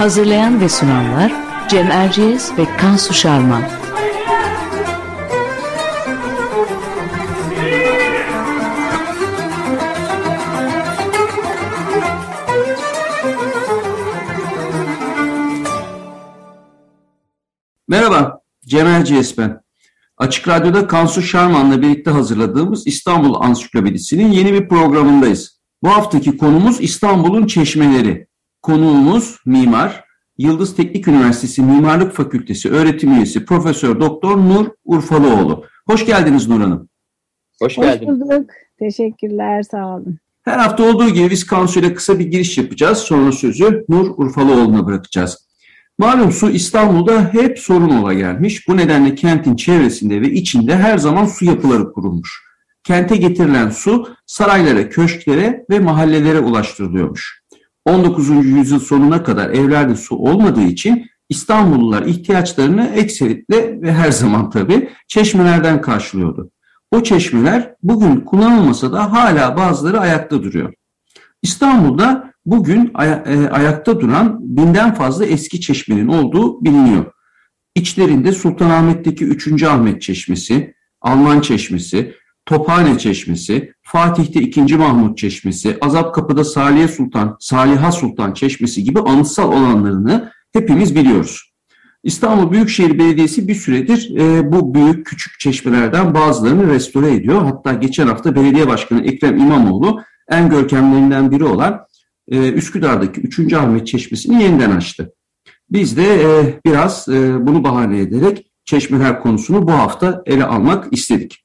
Hazırlayan ve sunanlar Cem Erciyes ve Kansu Şarman. Merhaba, Cem Erciyes ben. Açık Radyo'da Kansu Şarman'la birlikte hazırladığımız İstanbul Ansiklopedisi'nin yeni bir programındayız. Bu haftaki konumuz İstanbul'un çeşmeleri. Konuğumuz mimar, Yıldız Teknik Üniversitesi Mimarlık Fakültesi öğretim üyesi Profesör Doktor Nur Urfalıoğlu. Hoş geldiniz Nur Hanım. Hoş, Hoş bulduk. Teşekkürler, sağ olun. Her hafta olduğu gibi biz Kansu ile kısa bir giriş yapacağız. Sonra sözü Nur Urfalıoğlu'na bırakacağız. Malum su İstanbul'da hep sorun ola gelmiş. Bu nedenle kentin çevresinde ve içinde her zaman su yapıları kurulmuş. Kente getirilen su saraylara, köşklere ve mahallelere ulaştırılıyormuş. 19. yüzyıl sonuna kadar evlerde su olmadığı için İstanbullular ihtiyaçlarını ekseritle ve her zaman tabii çeşmelerden karşılıyordu. O çeşmeler bugün kullanılmasa da hala bazıları ayakta duruyor. İstanbul'da bugün ay- e, ayakta duran binden fazla eski çeşmenin olduğu biliniyor. İçlerinde Sultanahmet'teki 3. Ahmet Çeşmesi, Alman Çeşmesi, Tophane Çeşmesi, Fatih'te 2. Mahmut Çeşmesi, Azapkapı'da Saliye Sultan, Saliha Sultan Çeşmesi gibi anıtsal olanlarını hepimiz biliyoruz. İstanbul Büyükşehir Belediyesi bir süredir e, bu büyük küçük çeşmelerden bazılarını restore ediyor. Hatta geçen hafta Belediye Başkanı Ekrem İmamoğlu en görkemlerinden biri olan e, Üsküdar'daki 3. Ahmet Çeşmesi'ni yeniden açtı. Biz de e, biraz e, bunu bahane ederek çeşmeler konusunu bu hafta ele almak istedik.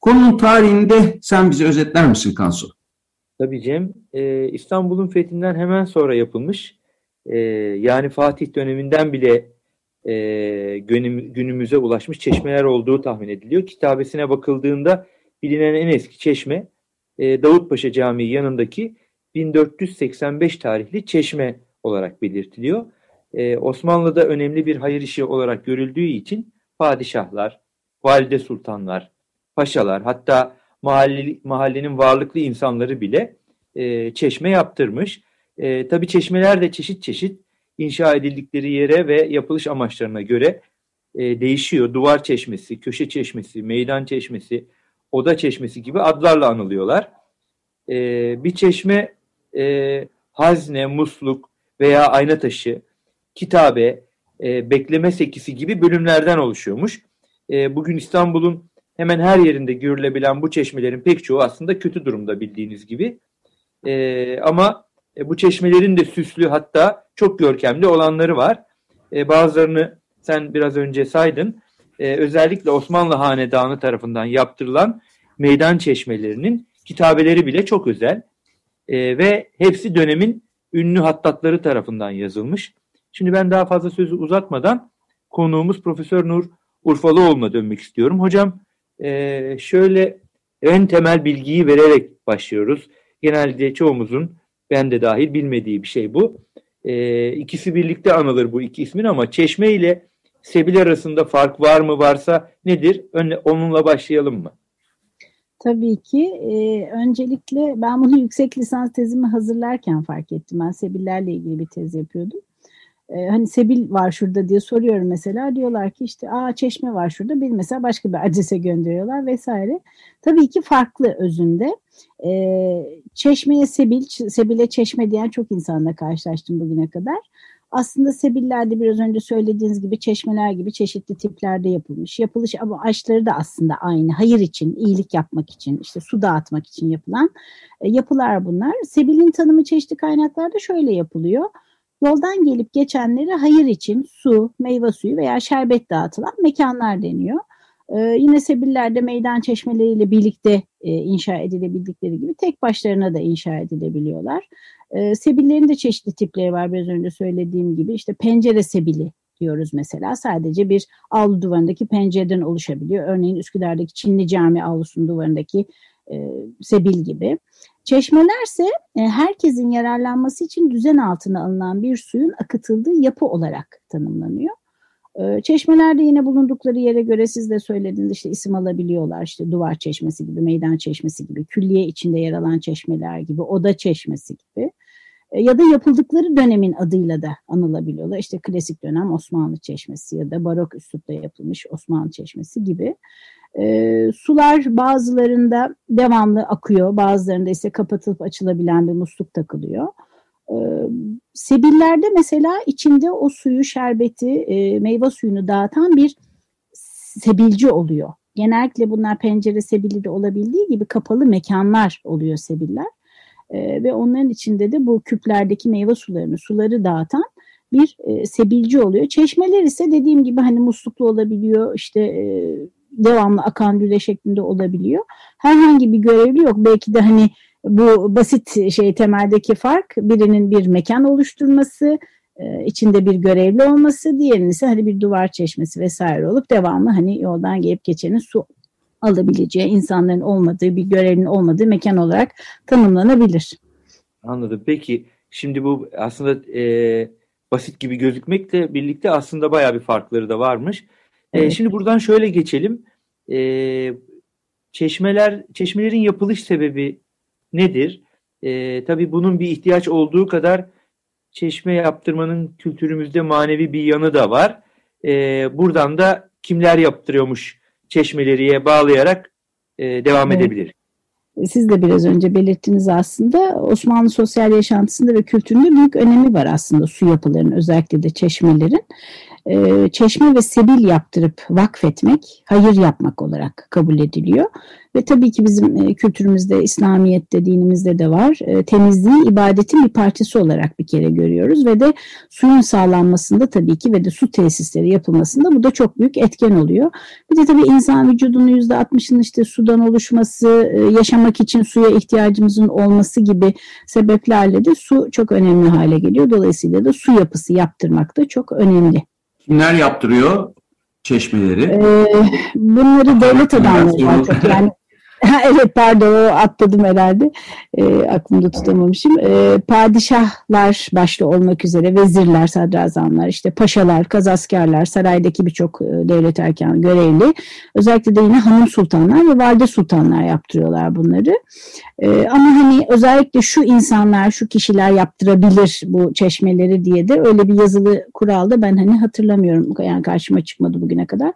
Konunun tarihinde sen bize özetler misin Kansu? Tabii Cem. E, İstanbul'un fethinden hemen sonra yapılmış. E, yani Fatih döneminden bile e, günüm, günümüze ulaşmış çeşmeler olduğu tahmin ediliyor. Kitabesine bakıldığında bilinen en eski çeşme e, Davutpaşa Camii yanındaki 1485 tarihli çeşme olarak belirtiliyor. Ee, Osmanlı'da önemli bir hayır işi olarak görüldüğü için padişahlar, valide sultanlar, paşalar hatta mahalle, mahallenin varlıklı insanları bile e, çeşme yaptırmış. E, Tabi çeşmeler de çeşit çeşit inşa edildikleri yere ve yapılış amaçlarına göre e, değişiyor. Duvar çeşmesi, köşe çeşmesi, meydan çeşmesi, oda çeşmesi gibi adlarla anılıyorlar. E, bir çeşme e, hazne, musluk veya ayna taşı, kitabe, e, bekleme sekisi gibi bölümlerden oluşuyormuş. E, bugün İstanbul'un hemen her yerinde görülebilen bu çeşmelerin pek çoğu aslında kötü durumda bildiğiniz gibi. E, ama e, bu çeşmelerin de süslü hatta çok görkemli olanları var. E, bazılarını sen biraz önce saydın. E, özellikle Osmanlı Hanedanı tarafından yaptırılan meydan çeşmelerinin kitabeleri bile çok özel e, ve hepsi dönemin ünlü hattatları tarafından yazılmış. Şimdi ben daha fazla sözü uzatmadan konuğumuz Profesör Nur Urfalıoğlu'na dönmek istiyorum. Hocam e, şöyle en temel bilgiyi vererek başlıyoruz. Genelde çoğumuzun ben de dahil bilmediği bir şey bu. E, ikisi birlikte anılır bu iki ismin ama Çeşme ile Sebil arasında fark var mı varsa nedir? Onunla başlayalım mı? Tabii ki. E, öncelikle ben bunu yüksek lisans tezimi hazırlarken fark ettim. Ben Sebillerle ilgili bir tez yapıyordum. E, hani Sebil var şurada diye soruyorum mesela. Diyorlar ki işte aa çeşme var şurada. Bir mesela başka bir adrese gönderiyorlar vesaire. Tabii ki farklı özünde. E, çeşmeye Sebil, Sebil'e çeşme diyen çok insanla karşılaştım bugüne kadar aslında sebillerde biraz önce söylediğiniz gibi çeşmeler gibi çeşitli tiplerde yapılmış. Yapılış ama açları da aslında aynı. Hayır için, iyilik yapmak için, işte su dağıtmak için yapılan e, yapılar bunlar. Sebilin tanımı çeşitli kaynaklarda şöyle yapılıyor. Yoldan gelip geçenlere hayır için su, meyve suyu veya şerbet dağıtılan mekanlar deniyor. Ee, yine Sebillerde meydan çeşmeleriyle birlikte e, inşa edilebildikleri gibi tek başlarına da inşa edilebiliyorlar. Ee, sebillerin de çeşitli tipleri var biraz önce söylediğim gibi. İşte pencere sebili diyoruz mesela. Sadece bir avlu duvarındaki pencereden oluşabiliyor. Örneğin Üsküdar'daki Çinli Cami avlusunun duvarındaki e, sebil gibi. Çeşmelerse e, herkesin yararlanması için düzen altına alınan bir suyun akıtıldığı yapı olarak tanımlanıyor. E, çeşmelerde yine bulundukları yere göre siz de söylediğiniz işte isim alabiliyorlar. İşte duvar çeşmesi gibi, meydan çeşmesi gibi, külliye içinde yer alan çeşmeler gibi, oda çeşmesi gibi. E, ya da yapıldıkları dönemin adıyla da anılabiliyorlar. İşte klasik dönem Osmanlı Çeşmesi ya da barok üslupta yapılmış Osmanlı Çeşmesi gibi. E, sular bazılarında devamlı akıyor, bazılarında ise kapatılıp açılabilen bir musluk takılıyor. E, sebillerde mesela içinde o suyu, şerbeti, e, meyve suyunu dağıtan bir sebilci oluyor. Genellikle bunlar pencere sebili de olabildiği gibi kapalı mekanlar oluyor sebiller. E, ve onların içinde de bu küplerdeki meyve sularını, suları dağıtan bir e, sebilci oluyor. Çeşmeler ise dediğim gibi hani musluklu olabiliyor, işte e, devamlı akan lüle şeklinde olabiliyor. Herhangi bir görevli yok. Belki de hani bu basit şey temeldeki fark birinin bir mekan oluşturması, e, içinde bir görevli olması, diğerinin ise hani bir duvar çeşmesi vesaire olup devamlı hani yoldan gelip geçenin su alabileceği, insanların olmadığı, bir görevlinin olmadığı mekan olarak tanımlanabilir. Anladım. Peki şimdi bu aslında e, basit gibi gözükmekle birlikte aslında bayağı bir farkları da varmış. E, şimdi buradan şöyle geçelim. E, çeşmeler, çeşmelerin yapılış sebebi nedir? E, tabii bunun bir ihtiyaç olduğu kadar çeşme yaptırmanın kültürümüzde manevi bir yanı da var. E, buradan da kimler yaptırıyormuş çeşmeleriye bağlayarak e, devam evet. edebilir. Siz de biraz önce belirttiniz aslında Osmanlı sosyal yaşantısında ve kültüründe büyük önemi var aslında su yapılarının özellikle de çeşmelerin. Ee, çeşme ve sebil yaptırıp vakfetmek hayır yapmak olarak kabul ediliyor. Ve tabii ki bizim e, kültürümüzde, İslamiyet'te, dinimizde de var. E, temizliği ibadetin bir parçası olarak bir kere görüyoruz ve de suyun sağlanmasında tabii ki ve de su tesisleri yapılmasında bu da çok büyük etken oluyor. Bir de tabii insan vücudunun %60'ının işte sudan oluşması, e, yaşamak için suya ihtiyacımızın olması gibi sebeplerle de su çok önemli hale geliyor. Dolayısıyla da su yapısı yaptırmak da çok önemli. Kimler yaptırıyor çeşmeleri? Ee, bunları devlet var çok. Yani evet pardon o atladım herhalde. E, aklımda tutamamışım. E, padişahlar başta olmak üzere vezirler, sadrazamlar, işte paşalar, kazaskerler, saraydaki birçok e, devlet erken görevli. Özellikle de yine hanım sultanlar ve valide sultanlar yaptırıyorlar bunları. E, ama hani özellikle şu insanlar, şu kişiler yaptırabilir bu çeşmeleri diye de öyle bir yazılı kuralda ben hani hatırlamıyorum. Yani karşıma çıkmadı bugüne kadar.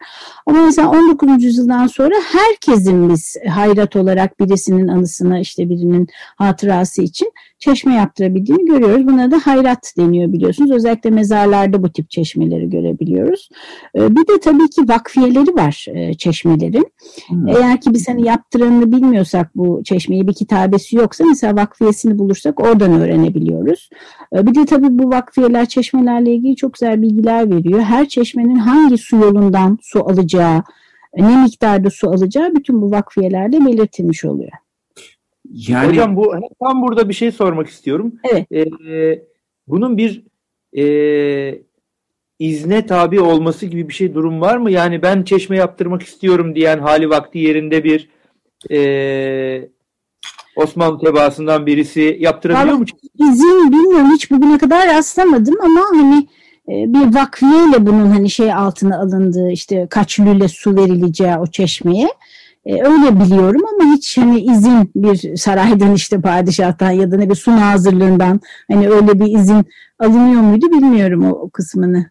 Ama mesela 19. yüzyıldan sonra herkesin biz hayır hayrat olarak birisinin anısına işte birinin hatırası için çeşme yaptırabildiğini görüyoruz. Buna da hayrat deniyor biliyorsunuz. Özellikle mezarlarda bu tip çeşmeleri görebiliyoruz. Ee, bir de tabii ki vakfiyeleri var e, çeşmelerin. Hmm. Eğer ki biz hani yaptıranını bilmiyorsak bu çeşmeyi bir kitabesi yoksa mesela vakfiyesini bulursak oradan öğrenebiliyoruz. Ee, bir de tabii bu vakfiyeler çeşmelerle ilgili çok güzel bilgiler veriyor. Her çeşmenin hangi su yolundan su alacağı, ne miktarda su alacağı bütün bu vakfiyelerde belirtilmiş oluyor. Yani... Hocam bu tam burada bir şey sormak istiyorum. Evet. Ee, bunun bir e, izne tabi olması gibi bir şey durum var mı? Yani ben çeşme yaptırmak istiyorum diyen hali vakti yerinde bir e, Osmanlı tebaasından birisi yaptırabiliyor mu? İzin bilmiyorum hiç bugüne kadar rastlamadım ama hani bir vakfiyeyle bunun hani şey altına alındığı işte kaç lüle su verileceği o çeşmeye e, öyle biliyorum ama hiç hani izin bir saraydan işte padişahtan ya da ne bir su hazırlığından hani öyle bir izin alınıyor muydu bilmiyorum o, o kısmını.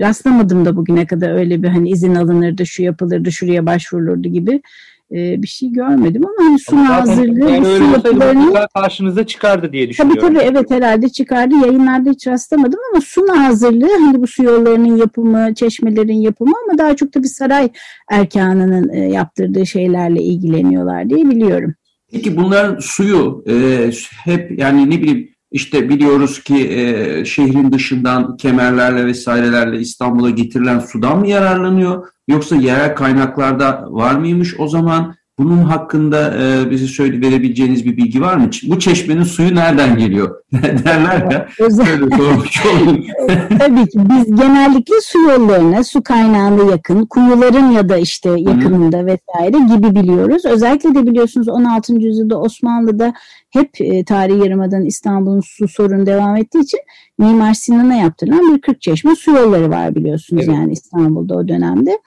Rastlamadım da bugüne kadar öyle bir hani izin alınırdı, şu yapılırdı, şuraya başvurulurdu gibi e, bir şey görmedim ama hani su hazırlığı, yani su yapılarını karşınıza çıkardı diye düşünüyorum. Tabii tabii evet herhalde çıkardı. Yayınlarda hiç rastlamadım ama su hazırlığı hani bu su yollarının yapımı, çeşmelerin yapımı ama daha çok tabii saray erkanının e, yaptırdığı şeylerle ilgileniyorlar diye biliyorum. Peki bunların suyu e, hep yani ne bileyim İşte biliyoruz ki e, şehrin dışından kemerlerle vesairelerle İstanbul'a getirilen sudan mı yararlanıyor? Yoksa yerel kaynaklarda var mıymış o zaman? Bunun hakkında e, bize söyle verebileceğiniz bir bilgi var mı? Bu çeşmenin suyu nereden geliyor? Derler ya. Özel... Tabii ki biz genellikle su yollarına, su kaynağına yakın, kuyuların ya da işte yakınında Hı. vesaire gibi biliyoruz. Özellikle de biliyorsunuz 16. yüzyılda Osmanlı'da hep e, tarihi yarımadan İstanbul'un su sorunu devam ettiği için Mimar Sinan'a yaptırılan bir 40 çeşme su yolları var biliyorsunuz evet. yani İstanbul'da o dönemde.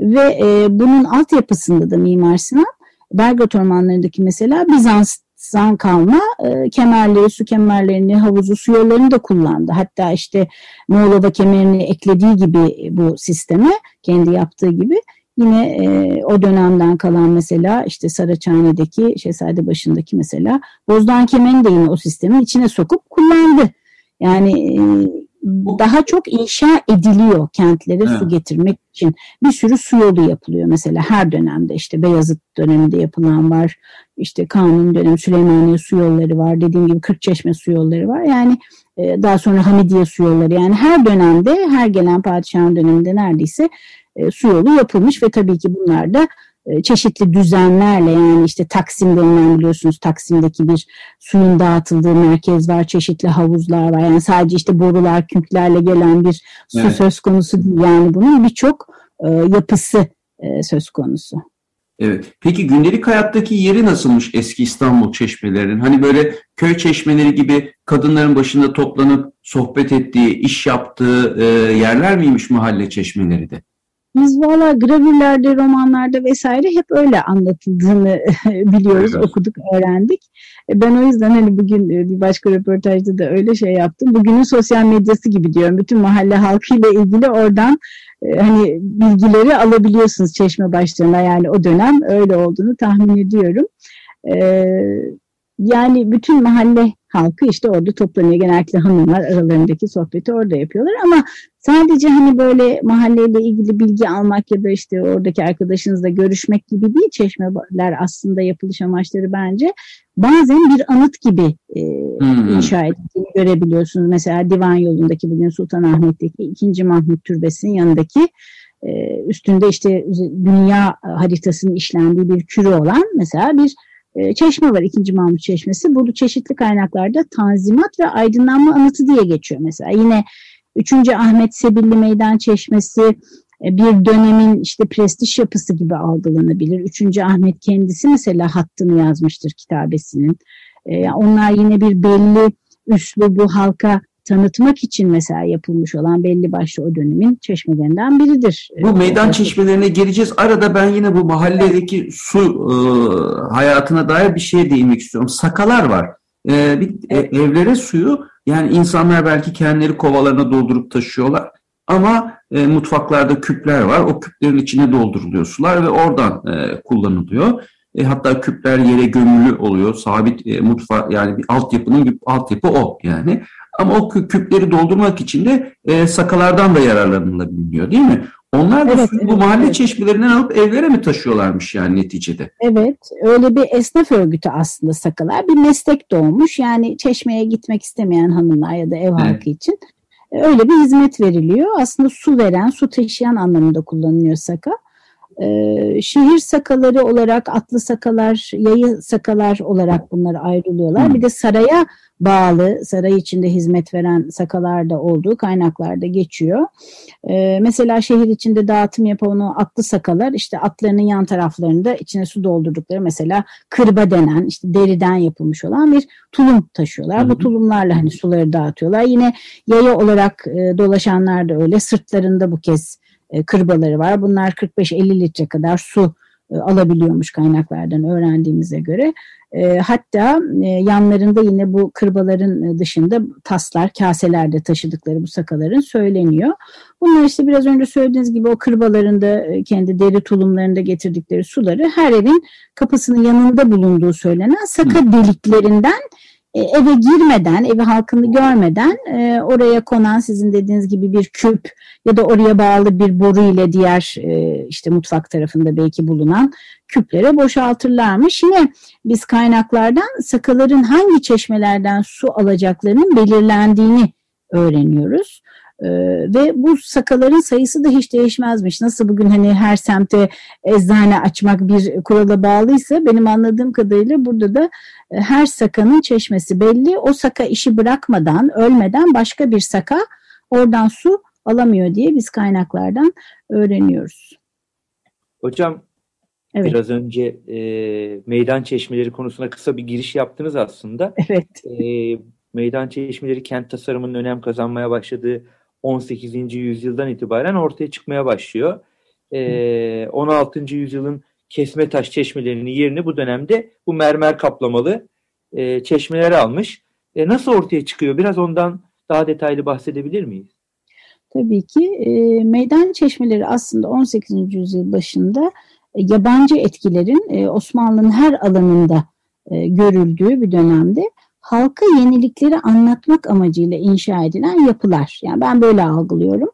Ve e, bunun altyapısında da Mimar Sinan Belgrad ormanlarındaki mesela Bizans'tan kalma e, kemerleri, su kemerlerini, havuzu, su yollarını da kullandı. Hatta işte Moğolova kemerini eklediği gibi bu sisteme, kendi yaptığı gibi yine e, o dönemden kalan mesela işte Saraçhane'deki Şehzade başındaki mesela Bozdoğan kemerini de yine o sistemin içine sokup kullandı. Yani e, daha çok inşa ediliyor kentlere evet. su getirmek için. Bir sürü su yolu yapılıyor mesela her dönemde işte Beyazıt döneminde yapılan var. İşte Kanun dönemi Süleymaniye su yolları var. Dediğim gibi Kırkçeşme su yolları var. Yani e, daha sonra Hamidiye su yolları yani her dönemde her gelen padişahın döneminde neredeyse e, su yolu yapılmış ve tabii ki bunlar da çeşitli düzenlerle yani işte Taksim denilen biliyorsunuz Taksim'deki bir suyun dağıtıldığı merkez var, çeşitli havuzlar var. Yani sadece işte borular, küklerle gelen bir su evet. söz konusu değil. Yani bunun birçok e, yapısı e, söz konusu. Evet. Peki gündelik hayattaki yeri nasılmış eski İstanbul çeşmelerinin? Hani böyle köy çeşmeleri gibi kadınların başında toplanıp sohbet ettiği, iş yaptığı e, yerler miymiş mahalle çeşmeleri de? Biz valla gravürlerde, romanlarda vesaire hep öyle anlatıldığını biliyoruz, evet. okuduk, öğrendik. E, ben o yüzden hani bugün e, bir başka röportajda da öyle şey yaptım. Bugünün sosyal medyası gibi diyorum. Bütün mahalle halkıyla ilgili oradan e, hani bilgileri alabiliyorsunuz çeşme başlarına. Yani o dönem öyle olduğunu tahmin ediyorum. Yani bütün mahalle halkı işte orada toplanıyor. Genellikle hanımlar aralarındaki sohbeti orada yapıyorlar ama sadece hani böyle mahalleyle ilgili bilgi almak ya da işte oradaki arkadaşınızla görüşmek gibi değil çeşmeler aslında yapılış amaçları bence bazen bir anıt gibi e, hmm. inşa edildiğini görebiliyorsunuz. Mesela Divan yolundaki bugün Sultanahmet'teki 2. Mahmut Türbesi'nin yanındaki e, üstünde işte dünya haritasının işlendiği bir kürü olan mesela bir e, çeşme var ikinci Mahmut Çeşmesi. Bu çeşitli kaynaklarda Tanzimat ve Aydınlanma Anıtı diye geçiyor mesela. Yine 3. Ahmet Sebilli Meydan Çeşmesi e, bir dönemin işte prestij yapısı gibi algılanabilir. 3. Ahmet kendisi mesela hattını yazmıştır kitabesinin. E, onlar yine bir belli üslubu halka tanıtmak için mesela yapılmış olan belli başlı o dönemin çeşmelerinden biridir. Bu meydan çeşmelerine geleceğiz. Arada ben yine bu mahalledeki su e, hayatına dair bir şeye değinmek istiyorum. Sakalar var. E, bir, e, evlere suyu yani insanlar belki kendileri kovalarına doldurup taşıyorlar. Ama e, mutfaklarda küpler var. O küplerin içine dolduruluyor sular ve oradan e, kullanılıyor. E, hatta küpler yere gömülü oluyor. Sabit e, mutfak yani bir altyapının bir altyapı o yani. Ama o küpleri doldurmak için de e, sakalardan da yararlanılabiliyor değil mi? Onlar da evet, bu mahalle evet. çeşmelerinden alıp evlere mi taşıyorlarmış yani neticede? Evet, öyle bir esnaf örgütü aslında sakalar. Bir meslek doğmuş. Yani çeşmeye gitmek istemeyen hanımlar ya da ev evet. halkı için e, öyle bir hizmet veriliyor. Aslında su veren, su taşıyan anlamında kullanılıyor saka. Ee, şehir sakaları olarak atlı sakalar, yayı sakalar olarak bunlar ayrılıyorlar. Bir de saraya bağlı, saray içinde hizmet veren sakalar da olduğu kaynaklarda geçiyor. Ee, mesela şehir içinde dağıtım yapan o atlı sakalar işte atlarının yan taraflarında içine su doldurdukları mesela kırba denen işte deriden yapılmış olan bir tulum taşıyorlar. Hmm. Bu tulumlarla hani suları dağıtıyorlar. Yine yaya olarak e, dolaşanlar da öyle sırtlarında bu kez e, kırbaları var. Bunlar 45-50 litre kadar su e, alabiliyormuş kaynaklardan öğrendiğimize göre. E, hatta yanlarında yine bu kırbaların dışında taslar, kaselerde taşıdıkları bu sakaların söyleniyor. Bunlar işte biraz önce söylediğiniz gibi o kırbalarında kendi deri tulumlarında getirdikleri suları her evin kapısının yanında bulunduğu söylenen saka deliklerinden eve girmeden, evi halkını görmeden e, oraya konan sizin dediğiniz gibi bir küp ya da oraya bağlı bir boru ile diğer e, işte mutfak tarafında belki bulunan küplere boşaltırlarmış. Yine biz kaynaklardan sakaların hangi çeşmelerden su alacaklarının belirlendiğini öğreniyoruz. Ee, ve bu sakaların sayısı da hiç değişmezmiş. Nasıl bugün hani her semte eczane açmak bir kurala bağlıysa benim anladığım kadarıyla burada da e, her sakanın çeşmesi belli. O saka işi bırakmadan, ölmeden başka bir saka oradan su alamıyor diye biz kaynaklardan öğreniyoruz. Hocam evet. biraz önce e, meydan çeşmeleri konusuna kısa bir giriş yaptınız aslında. Evet. E, meydan çeşmeleri kent tasarımının önem kazanmaya başladığı 18. yüzyıldan itibaren ortaya çıkmaya başlıyor. E, 16. yüzyılın kesme taş çeşmelerinin yerini bu dönemde bu mermer kaplamalı e, çeşmeler almış. E, nasıl ortaya çıkıyor? Biraz ondan daha detaylı bahsedebilir miyiz? Tabii ki e, meydan çeşmeleri aslında 18. yüzyıl başında e, yabancı etkilerin e, Osmanlı'nın her alanında e, görüldüğü bir dönemde halka yenilikleri anlatmak amacıyla inşa edilen yapılar. Yani ben böyle algılıyorum.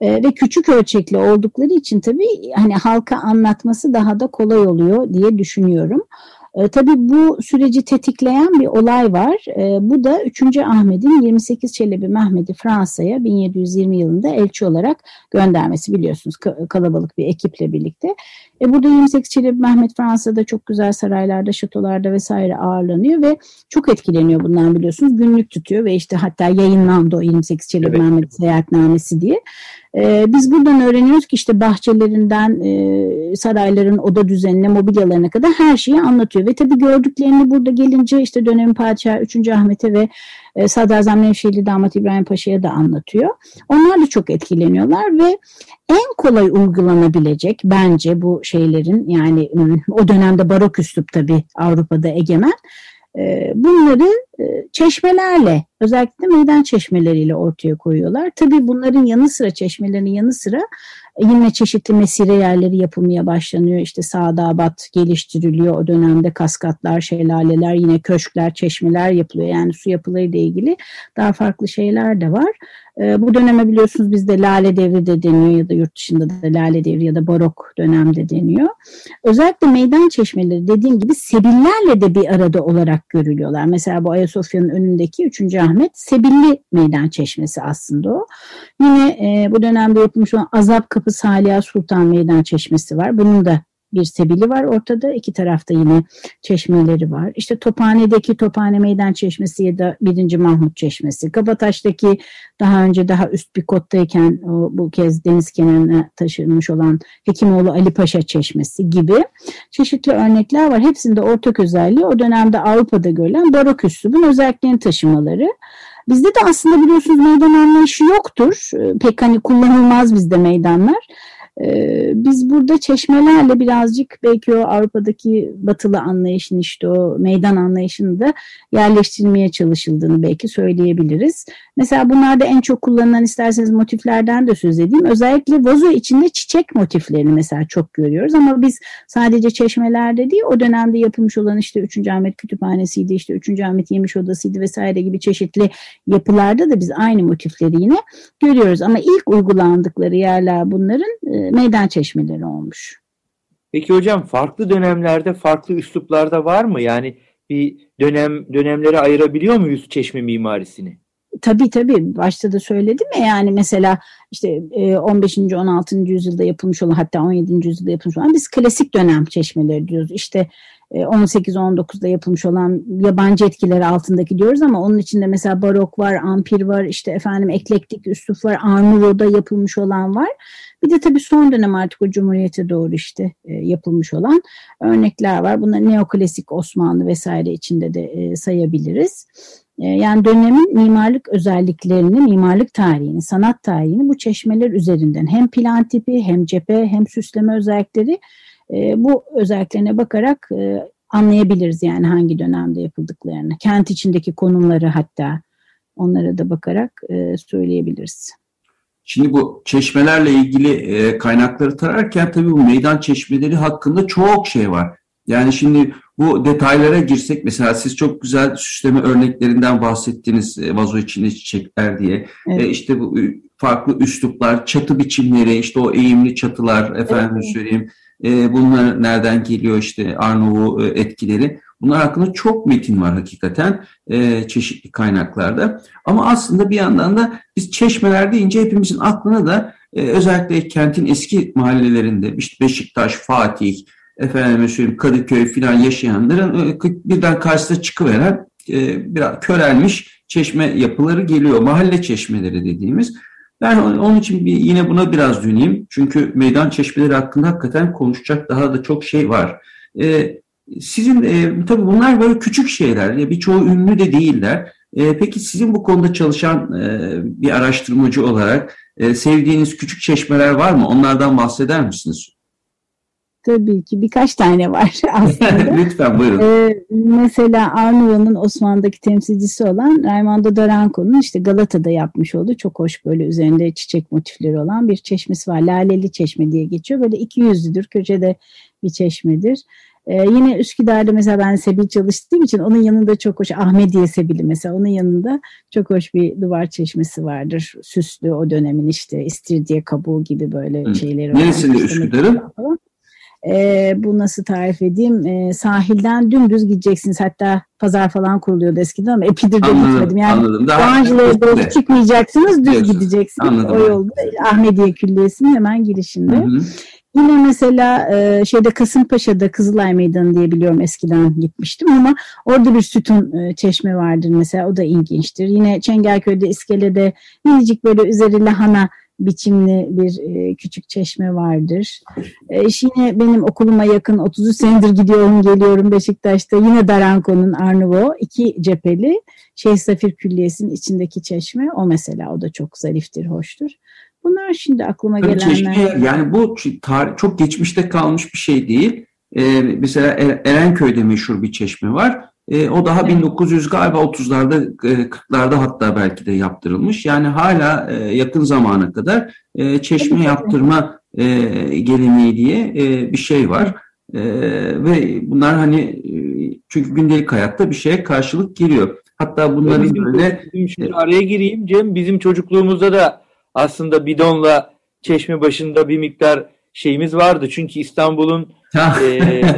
Ee, ve küçük ölçekli oldukları için tabii hani halka anlatması daha da kolay oluyor diye düşünüyorum. E, tabii bu süreci tetikleyen bir olay var. E, bu da 3. Ahmet'in 28 Çelebi Mehmet'i Fransa'ya 1720 yılında elçi olarak göndermesi biliyorsunuz kalabalık bir ekiple birlikte. E, burada 28 Çelebi Mehmet Fransa'da çok güzel saraylarda, şatolarda vesaire ağırlanıyor ve çok etkileniyor bundan biliyorsunuz. Günlük tutuyor ve işte hatta yayınlandı o 28 Çelebi evet. Mehmet seyahatnamesi diye. E, biz buradan öğreniyoruz ki işte bahçelerinden e, sarayların oda düzenine, mobilyalarına kadar her şeyi anlatıyor. Ve tabii gördüklerini burada gelince işte dönemin padişahı 3. Ahmet'e ve e, Sadrazam Nevşehirli Damat İbrahim Paşa'ya da anlatıyor. Onlar da çok etkileniyorlar ve en kolay uygulanabilecek bence bu şeylerin yani o dönemde barok üslup tabii Avrupa'da egemen ee, bunları e, çeşmelerle özellikle meydan çeşmeleriyle ortaya koyuyorlar. Tabii bunların yanı sıra çeşmelerin yanı sıra e, yine çeşitli mesire yerleri yapılmaya başlanıyor. İşte Sadabat geliştiriliyor o dönemde kaskatlar, şelaleler, yine köşkler, çeşmeler yapılıyor. Yani su yapılarıyla ilgili daha farklı şeyler de var. E, bu döneme biliyorsunuz bizde Lale Devri de deniyor ya da yurt dışında da Lale Devri ya da Barok dönemde deniyor. Özellikle meydan çeşmeleri dediğim gibi sebillerle de bir arada olarak görülüyorlar. Mesela bu Ayasofya'nın önündeki 3. Ahmet Sebilli Meydan Çeşmesi aslında o. Yine e, bu dönemde yapılmış olan Azap Kapı Saliha Sultan Meydan Çeşmesi var. Bunun da bir sebili var ortada. İki tarafta yine çeşmeleri var. İşte Tophane'deki Tophane Meydan Çeşmesi ya da 1. Mahmut Çeşmesi. Kabataş'taki daha önce daha üst bir kottayken bu kez deniz kenarına taşınmış olan Hekimoğlu Ali Paşa Çeşmesi gibi çeşitli örnekler var. Hepsinde ortak özelliği o dönemde Avrupa'da görülen barok üslubun özelliklerini taşımaları. Bizde de aslında biliyorsunuz meydan anlayışı yoktur. Pek hani kullanılmaz bizde meydanlar. Ee, biz burada çeşmelerle birazcık belki o Avrupa'daki batılı anlayışın işte o meydan anlayışını da yerleştirmeye çalışıldığını belki söyleyebiliriz. Mesela bunlarda en çok kullanılan isterseniz motiflerden de söz edeyim. Özellikle vazo içinde çiçek motiflerini mesela çok görüyoruz ama biz sadece çeşmelerde değil o dönemde yapılmış olan işte 3. Ahmet Kütüphanesi'ydi, işte 3. Ahmet Yemiş Odası'ydı vesaire gibi çeşitli yapılarda da biz aynı motifleri yine görüyoruz. Ama ilk uygulandıkları yerler bunların e, meydan çeşmeleri olmuş. Peki hocam farklı dönemlerde farklı üsluplarda var mı? Yani bir dönem dönemlere ayırabiliyor muyuz çeşme mimarisini? Tabii tabii başta da söyledim ya yani mesela işte 15. E, 16. yüzyılda yapılmış olan hatta 17. yüzyılda yapılmış olan biz klasik dönem çeşmeleri diyoruz. İşte 18-19'da e, yapılmış olan yabancı etkileri altındaki diyoruz ama onun içinde mesela barok var, ampir var, işte efendim eklektik üslup var, Arnuro'da yapılmış olan var. Bir de tabii son dönem artık o Cumhuriyete doğru işte e, yapılmış olan örnekler var. Bunları neoklasik Osmanlı vesaire içinde de sayabiliriz. E, yani dönemin mimarlık özelliklerini, mimarlık tarihini, sanat tarihini bu çeşmeler üzerinden hem plan tipi hem cephe hem süsleme özellikleri e, bu özelliklerine bakarak e, anlayabiliriz yani hangi dönemde yapıldıklarını. Kent içindeki konumları hatta onlara da bakarak söyleyebiliriz. Şimdi bu çeşmelerle ilgili kaynakları tararken tabii bu meydan çeşmeleri hakkında çok şey var. Yani şimdi bu detaylara girsek mesela siz çok güzel süsleme örneklerinden bahsettiniz e, vazo içinde çiçekler diye. Evet. E, işte bu farklı üsluplar, çatı biçimleri, işte o eğimli çatılar efendim evet. söyleyeyim. E, bunlar nereden geliyor işte Arnavut e, etkileri. Bunlar hakkında çok metin var hakikaten e, çeşitli kaynaklarda. Ama aslında bir yandan da biz çeşmeler deyince hepimizin aklına da e, özellikle kentin eski mahallelerinde işte Beşiktaş, Fatih, efendim söyleyeyim Kadıköy filan yaşayanların e, birden karşısına çıkıveren e, biraz körelmiş çeşme yapıları geliyor. Mahalle çeşmeleri dediğimiz. Ben onun için bir, yine buna biraz döneyim. Çünkü meydan çeşmeleri hakkında hakikaten konuşacak daha da çok şey var. E, sizin e, tabii bunlar böyle küçük şeyler. Ya birçoğu ünlü de değiller. E, peki sizin bu konuda çalışan e, bir araştırmacı olarak e, sevdiğiniz küçük çeşmeler var mı? Onlardan bahseder misiniz? Tabii ki birkaç tane var aslında. Lütfen buyurun. Ee, mesela Arnavut'un Osmanlı'daki temsilcisi olan Raimondo Daranco'nun işte Galata'da yapmış olduğu çok hoş böyle üzerinde çiçek motifleri olan bir çeşmesi var. Laleli Çeşme diye geçiyor. Böyle iki yüzlüdür. Köşede bir çeşmedir. Ee, yine Üsküdar'da mesela ben Sebil çalıştığım için onun yanında çok hoş Ahmediye Sebili mesela onun yanında çok hoş bir duvar çeşmesi vardır. Süslü o dönemin işte istiridye kabuğu gibi böyle Hı. şeyleri var. Neresinde Üsküdar'ın? E, bu nasıl tarif edeyim? E, sahilden dümdüz gideceksiniz. Hatta pazar falan kuruluyordu eskiden ama Epidir'de anladım, gitmedim. Yani anladım. Doğancılara doğru çıkmayacaksınız, düz Diyorsun. gideceksiniz. Anladım. O yolda Ahmediye Külliyesi'nin hemen girişinde. Hı hı. Yine mesela e, şeyde Kasımpaşa'da Kızılay Meydanı diye biliyorum eskiden gitmiştim ama orada bir sütun e, çeşme vardır mesela o da ilginçtir. Yine Çengelköy'de iskelede minicik böyle üzeri lahana biçimli bir e, küçük çeşme vardır. E, yine benim okuluma yakın 33 senedir gidiyorum geliyorum Beşiktaş'ta yine Daranko'nun Arnavo iki cepheli Şeyh Safir Külliyesi'nin içindeki çeşme o mesela o da çok zariftir, hoştur. Bunlar şimdi aklıma Tabii gelenler. Çeşme, yani bu tarih, çok geçmişte kalmış bir şey değil. Ee, mesela er-, Erenköy'de meşhur bir çeşme var. E, o daha evet. 1900 galiba 30'larda e, 40'larda hatta belki de yaptırılmış. Yani hala e, yakın zamana kadar e, çeşme yaptırma e, geleneği diye e, bir şey var. E, ve bunlar hani e, çünkü gündelik hayatta bir şeye karşılık geliyor. Hatta bunların bizim, böyle... Bizim şimdi araya gireyim Cem. Bizim çocukluğumuzda da aslında bidonla çeşme başında bir miktar şeyimiz vardı. Çünkü İstanbul'un e,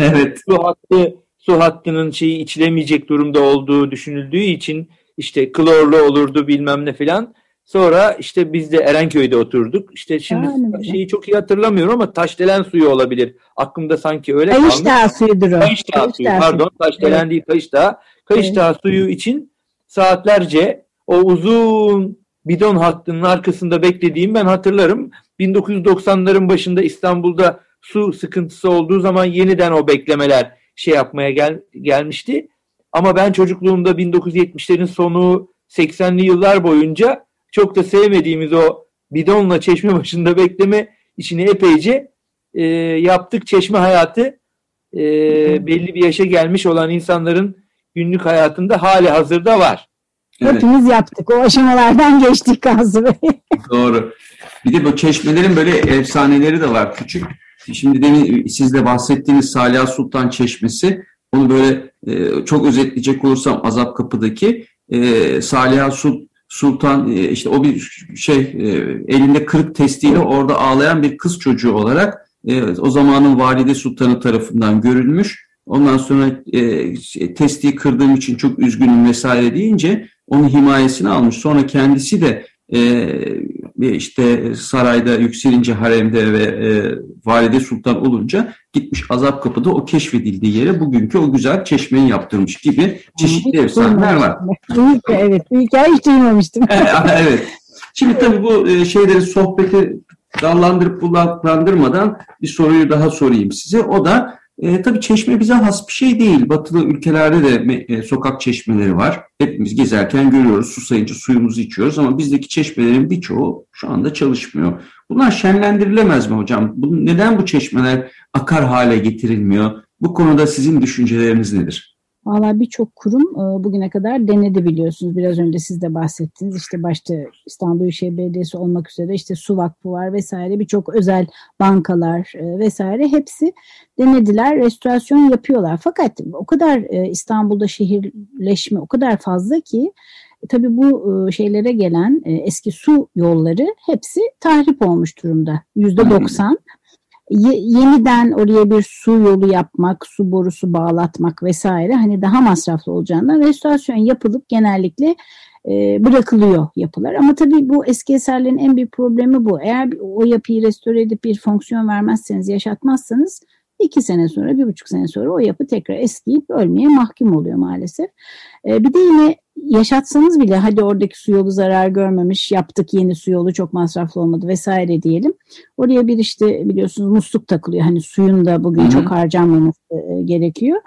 evet. su hattı su hattının şeyi içilemeyecek durumda olduğu düşünüldüğü için işte klorlu olurdu bilmem ne filan. Sonra işte biz de Erenköy'de oturduk. İşte şimdi yani. şeyi çok iyi hatırlamıyorum ama taşdelen suyu olabilir. Aklımda sanki öyle kalmış. Dağı suyudur o. Kayış Dağı suyu pardon. Taşdelen evet. değil Kayış Dağı. Kayış evet. Suyu için saatlerce o uzun bidon hattının arkasında beklediğim ben hatırlarım. 1990'ların başında İstanbul'da su sıkıntısı olduğu zaman yeniden o beklemeler şey yapmaya gel, gelmişti. Ama ben çocukluğumda 1970'lerin sonu 80'li yıllar boyunca çok da sevmediğimiz o bidonla çeşme başında bekleme işini epeyce e, yaptık. Çeşme hayatı e, belli bir yaşa gelmiş olan insanların günlük hayatında hali hazırda var. Evet. Hepimiz yaptık. O aşamalardan geçtik Kazı Bey. Doğru. Bir de bu çeşmelerin böyle efsaneleri de var. Küçük Şimdi demin siz de bahsettiğiniz Salih Sultan Çeşmesi, onu böyle e, çok özetleyecek olursam Azap Kapı'daki e, Salih Sultan e, işte o bir şey e, elinde kırık testiyle orada ağlayan bir kız çocuğu olarak e, o zamanın valide sultanı tarafından görülmüş. Ondan sonra e, testiyi kırdığım için çok üzgünüm vesaire deyince onun himayesini almış. Sonra kendisi de işte sarayda yükselince haremde ve e, valide sultan olunca gitmiş azap kapıda o keşfedildiği yere bugünkü o güzel çeşmeyi yaptırmış gibi çeşitli efsaneler var. evet, bu hikaye hiç duymamıştım. evet. Şimdi tabii bu e, şeyleri sohbeti dallandırıp budaklandırmadan bir soruyu daha sorayım size. O da e, tabii çeşme bize has bir şey değil. Batılı ülkelerde de e, sokak çeşmeleri var. Hepimiz gezerken görüyoruz, susayınca suyumuzu içiyoruz ama bizdeki çeşmelerin birçoğu şu anda çalışmıyor. Bunlar şenlendirilemez mi hocam? Bu, neden bu çeşmeler akar hale getirilmiyor? Bu konuda sizin düşünceleriniz nedir? Valla birçok kurum e, bugüne kadar denedi biliyorsunuz. Biraz önce siz de bahsettiniz. İşte başta İstanbul Büyükşehir Belediyesi olmak üzere işte Su Vakfı var vesaire birçok özel bankalar e, vesaire hepsi denediler. Restorasyon yapıyorlar. Fakat o kadar e, İstanbul'da şehirleşme o kadar fazla ki tabii bu şeylere gelen eski su yolları hepsi tahrip olmuş durumda. Yüzde doksan yeniden oraya bir su yolu yapmak, su borusu bağlatmak vesaire hani daha masraflı olacağından restorasyon yapılıp genellikle e, bırakılıyor yapılar. Ama tabii bu eski eserlerin en büyük problemi bu. Eğer o yapıyı restore edip bir fonksiyon vermezseniz, yaşatmazsanız iki sene sonra, bir buçuk sene sonra o yapı tekrar eskiyip ölmeye mahkum oluyor maalesef. E, bir de yine yaşatsanız bile hadi oradaki su yolu zarar görmemiş yaptık yeni su yolu çok masraflı olmadı vesaire diyelim. Oraya bir işte biliyorsunuz musluk takılıyor. Hani suyun da bugün Hı-hı. çok harcanmaması e, gerekiyor.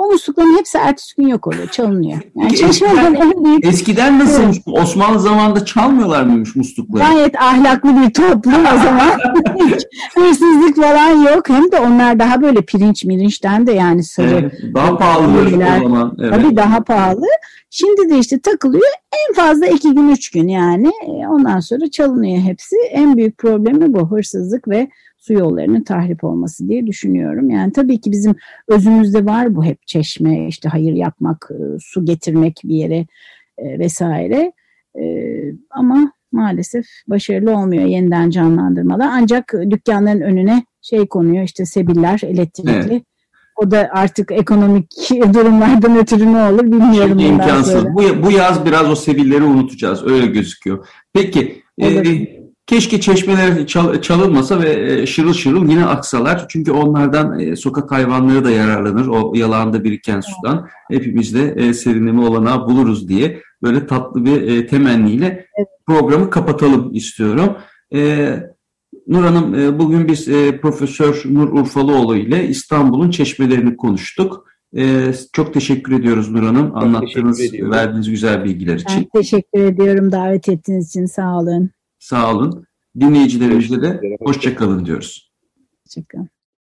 O muslukların hepsi ertesi gün yok oluyor, çalınıyor. Yani eskiden, en büyük... eskiden nasıl evet. Osmanlı zamanında çalmıyorlar mıymış muslukları? Gayet ahlaklı bir toplum o zaman. Hırsızlık falan yok. Hem de onlar daha böyle pirinç mirinçten de yani sarı. Evet, daha pahalı o zaman. Evet. Tabii daha pahalı. Şimdi de işte takılıyor en fazla iki gün üç gün yani. E, ondan sonra çalınıyor hepsi. En büyük problemi bu hırsızlık ve su yollarının tahrip olması diye düşünüyorum. Yani tabii ki bizim özümüzde var bu hep çeşme, işte hayır yapmak, e, su getirmek bir yere e, vesaire. E, ama maalesef başarılı olmuyor yeniden canlandırmalar. Ancak dükkanların önüne şey konuyor işte sebiller elektrikli. Evet. O da artık ekonomik durumlardan ötürü ne olur bilmiyorum. Şimdi imkansız. Bu, bu yaz biraz o sebilleri unutacağız. Öyle gözüküyor. Peki e, Keşke çeşmeler çal, çalınmasa ve e, şırıl şırıl yine aksalar. Çünkü onlardan e, sokak hayvanları da yararlanır. O yalağında biriken sudan. Hepimiz de e, serinleme olanağı buluruz diye böyle tatlı bir temenniyle programı kapatalım istiyorum. Nur Hanım bugün biz Profesör Nur Urfalıoğlu ile İstanbul'un çeşmelerini konuştuk. çok teşekkür ediyoruz Nur Hanım. Anlattığınız, verdiğiniz güzel bilgiler için. Ben teşekkür ediyorum davet ettiğiniz için. Sağ olun. Sağ olun. Dinleyicilerimize de hoşçakalın diyoruz. Hoşçakalın.